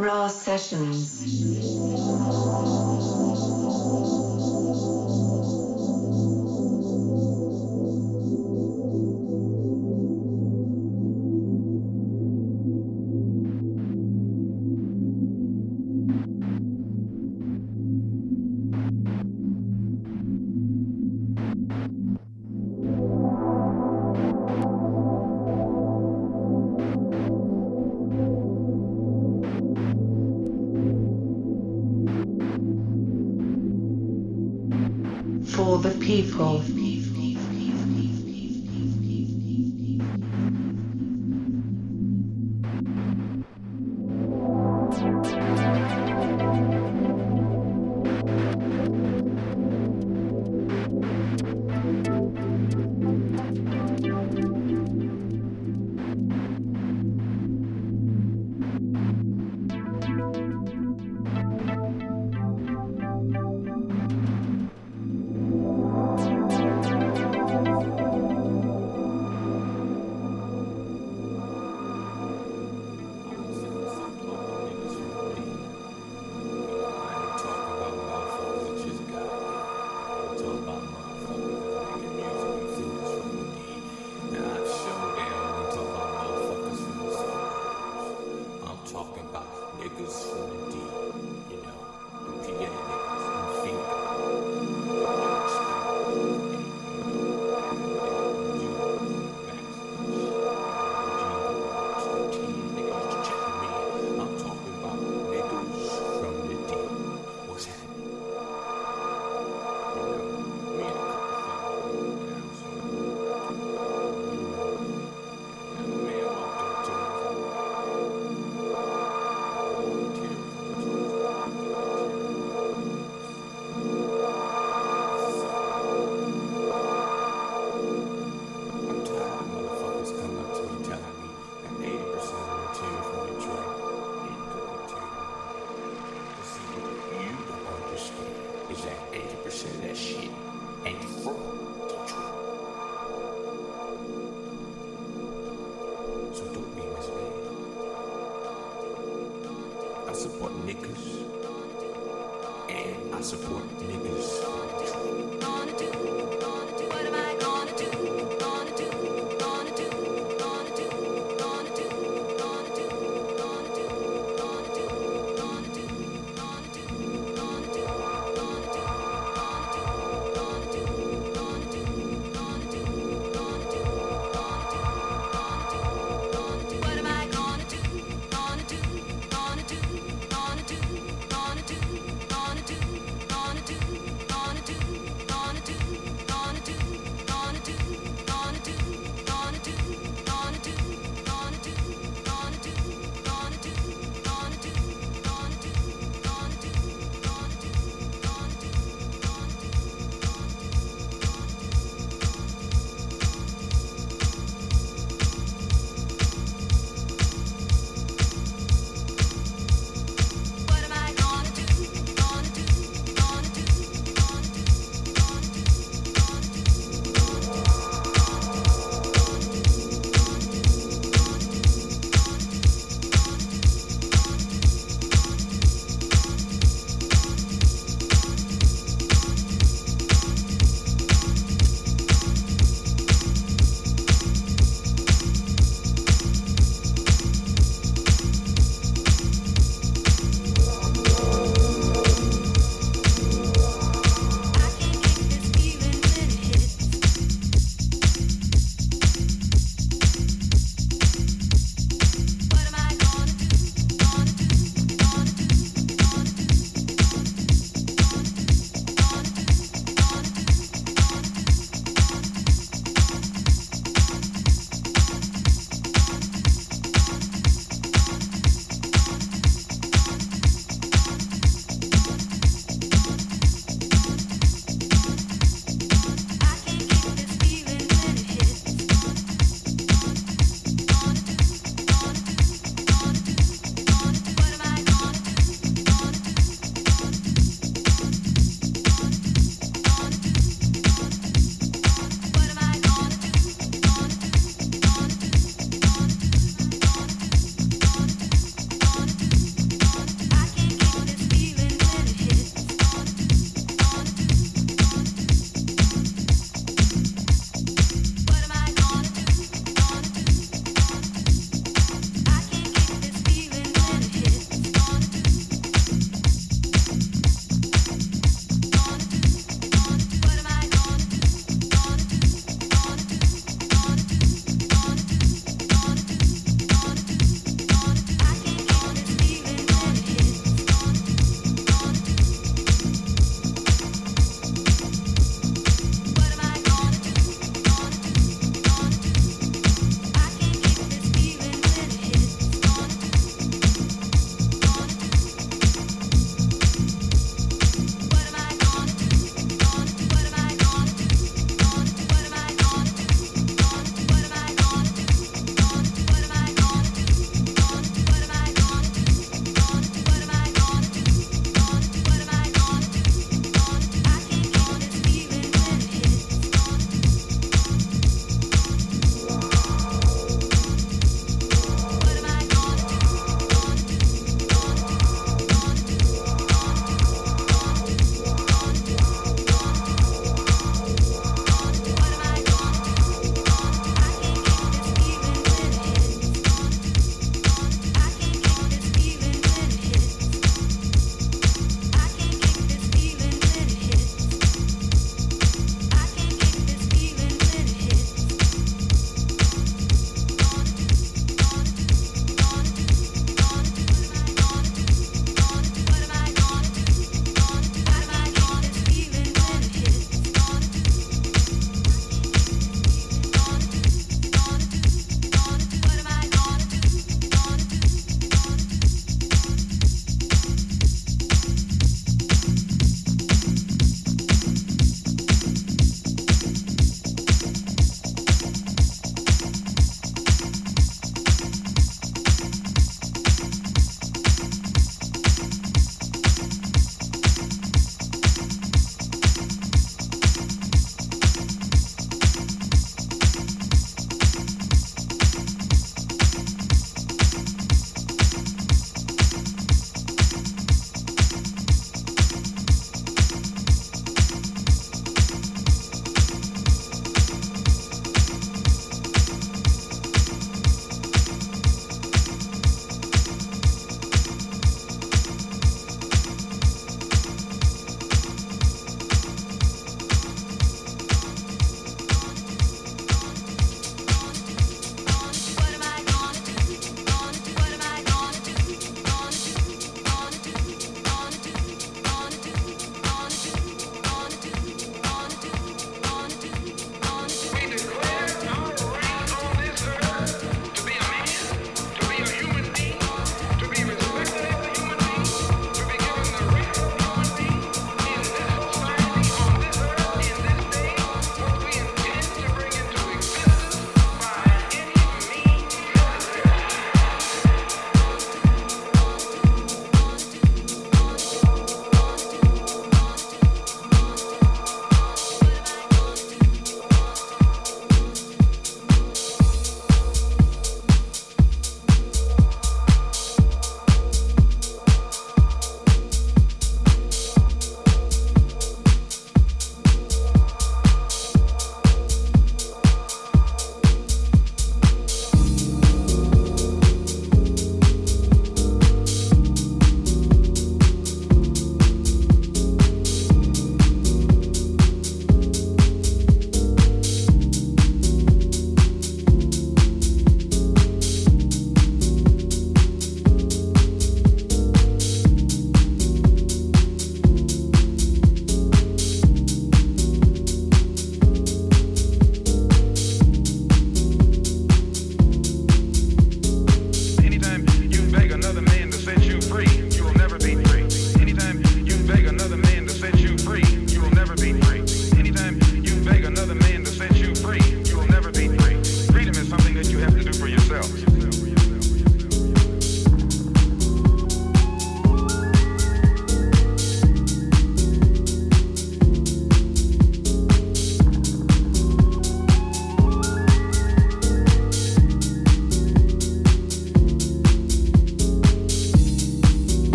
Raw Sessions.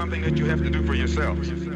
Something that you have to do for yourself.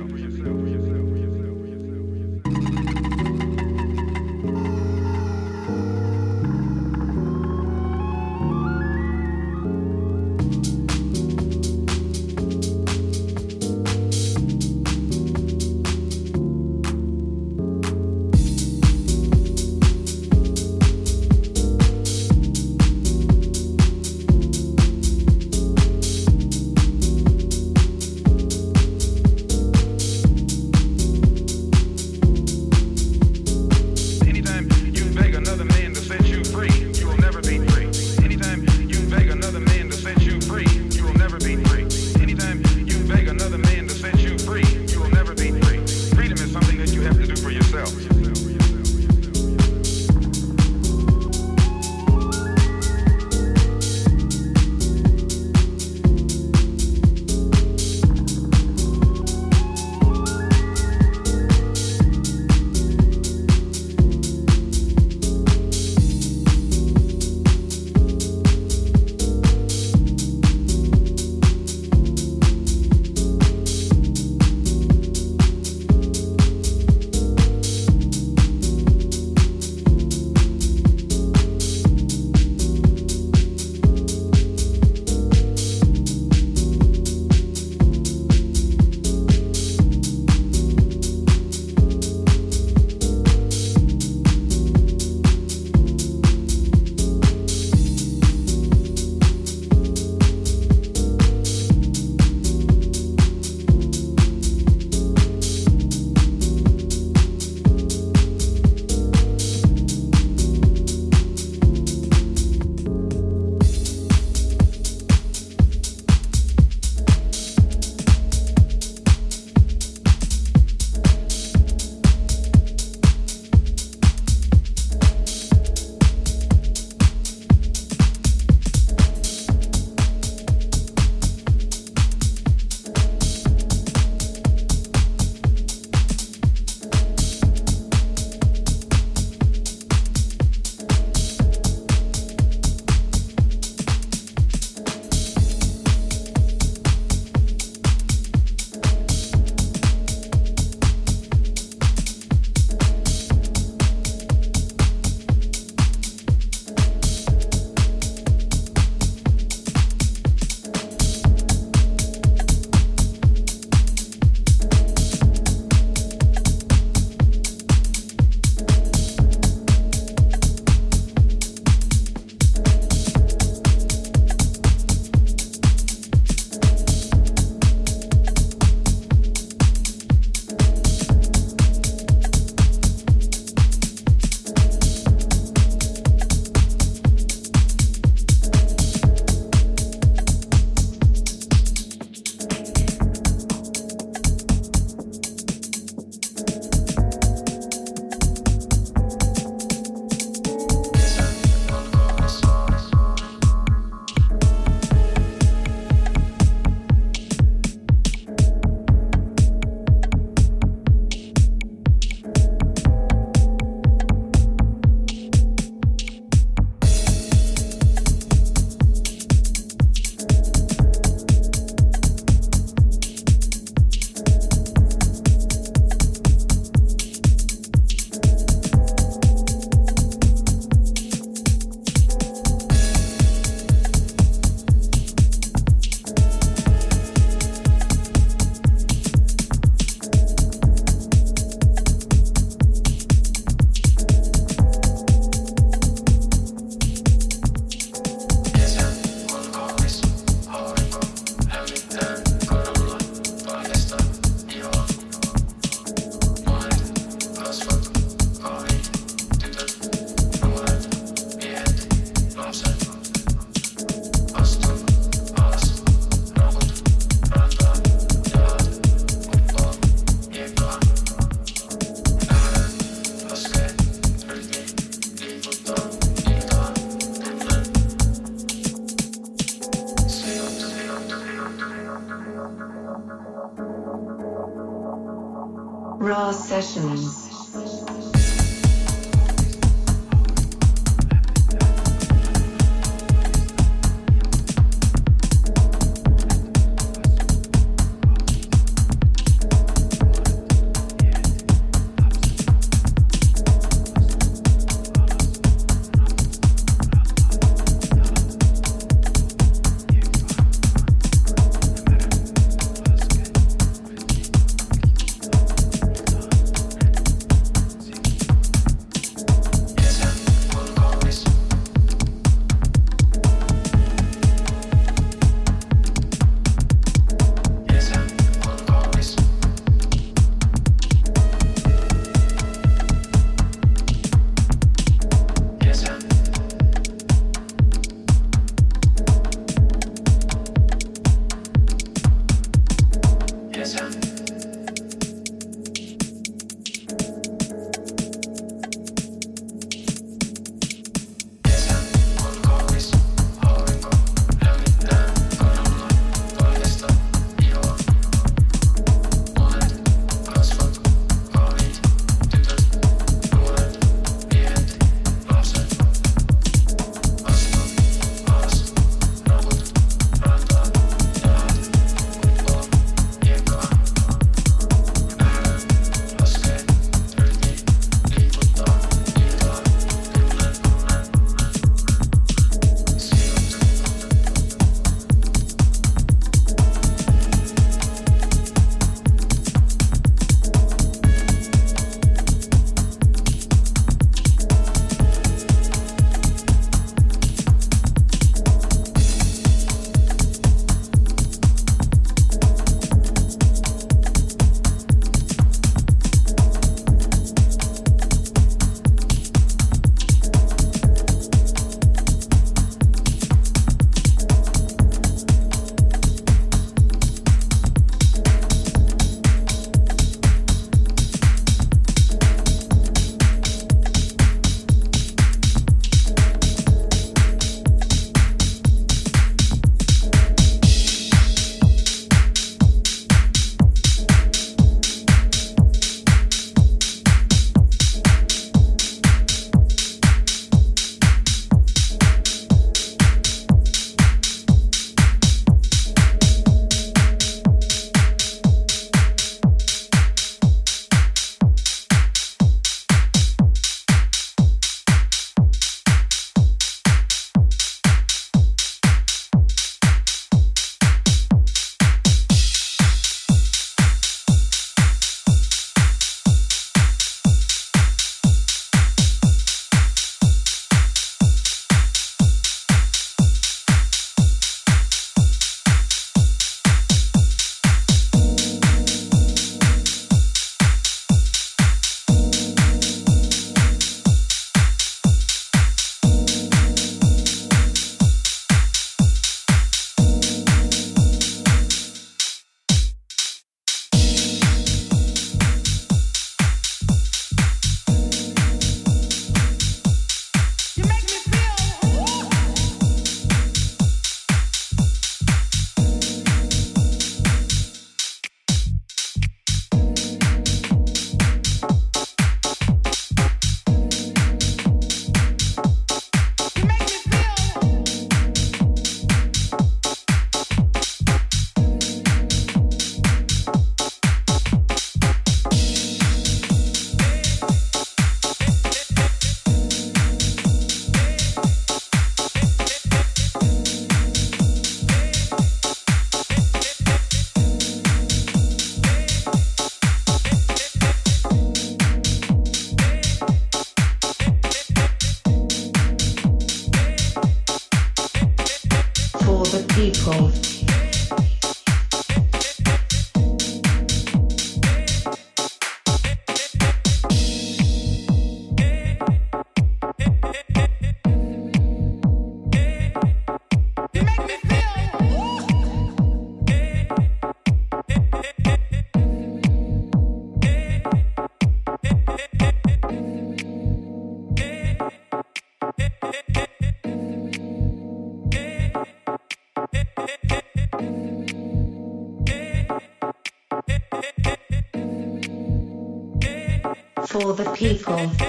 The people.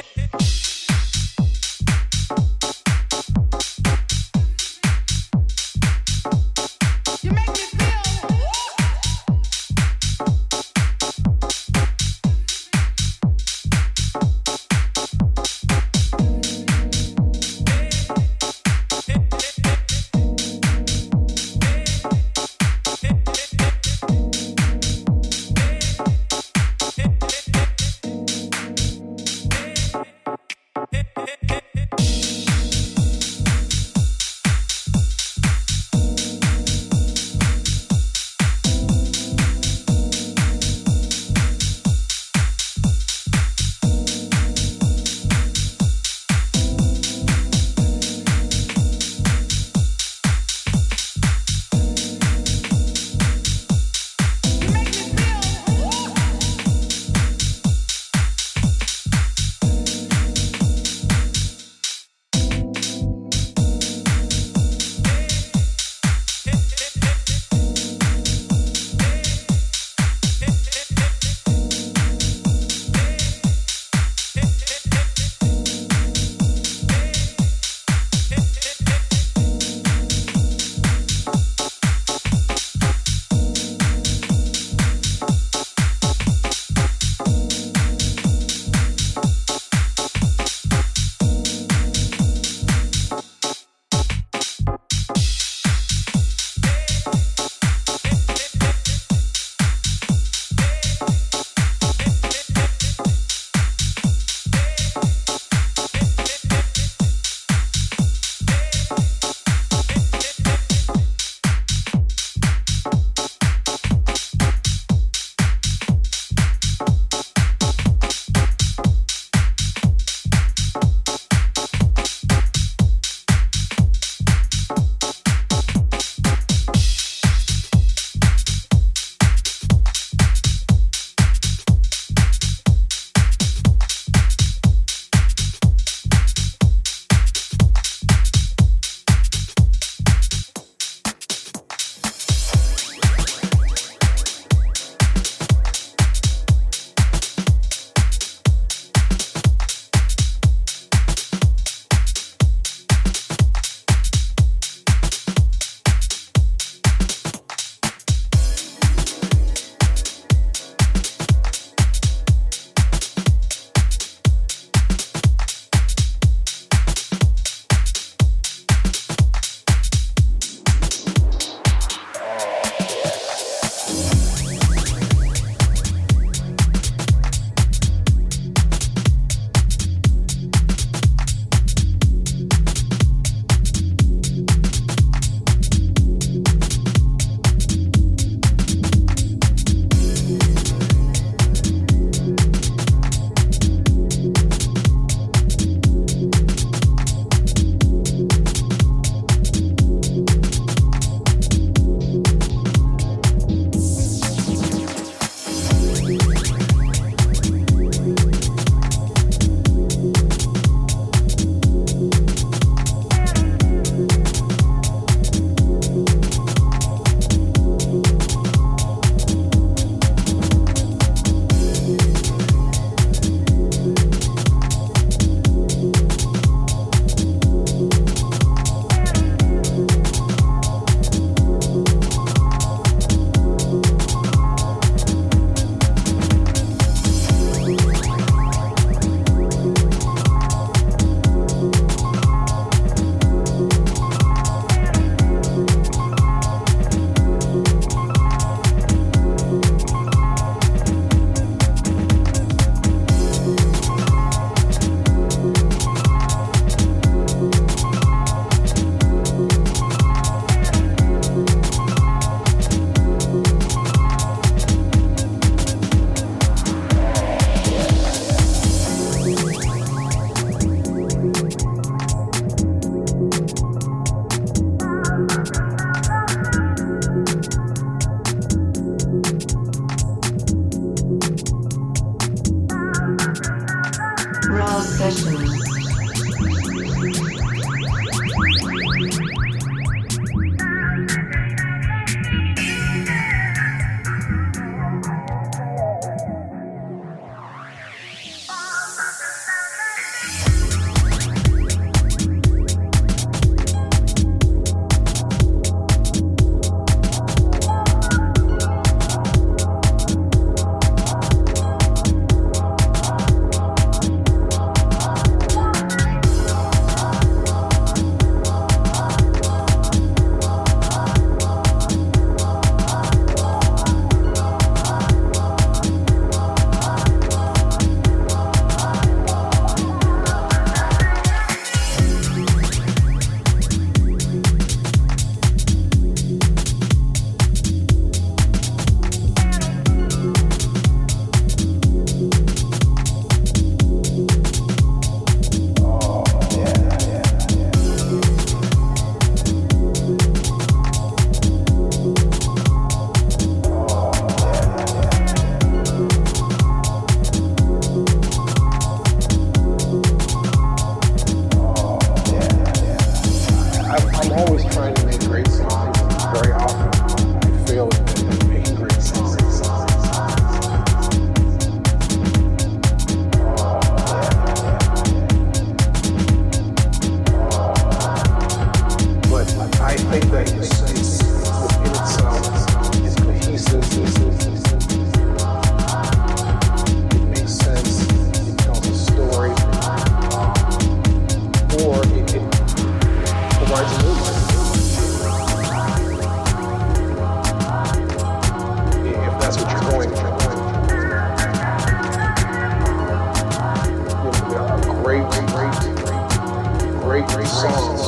great songs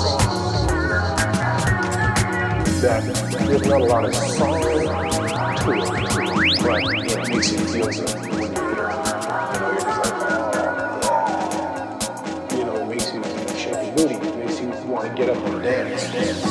that there's not a lot of song to it, but it makes you feel good. when you hear it. You know, you're just like, oh, yeah. You know, it makes you, you shake your booty. It makes you want to get up and dance. dance.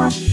Bye.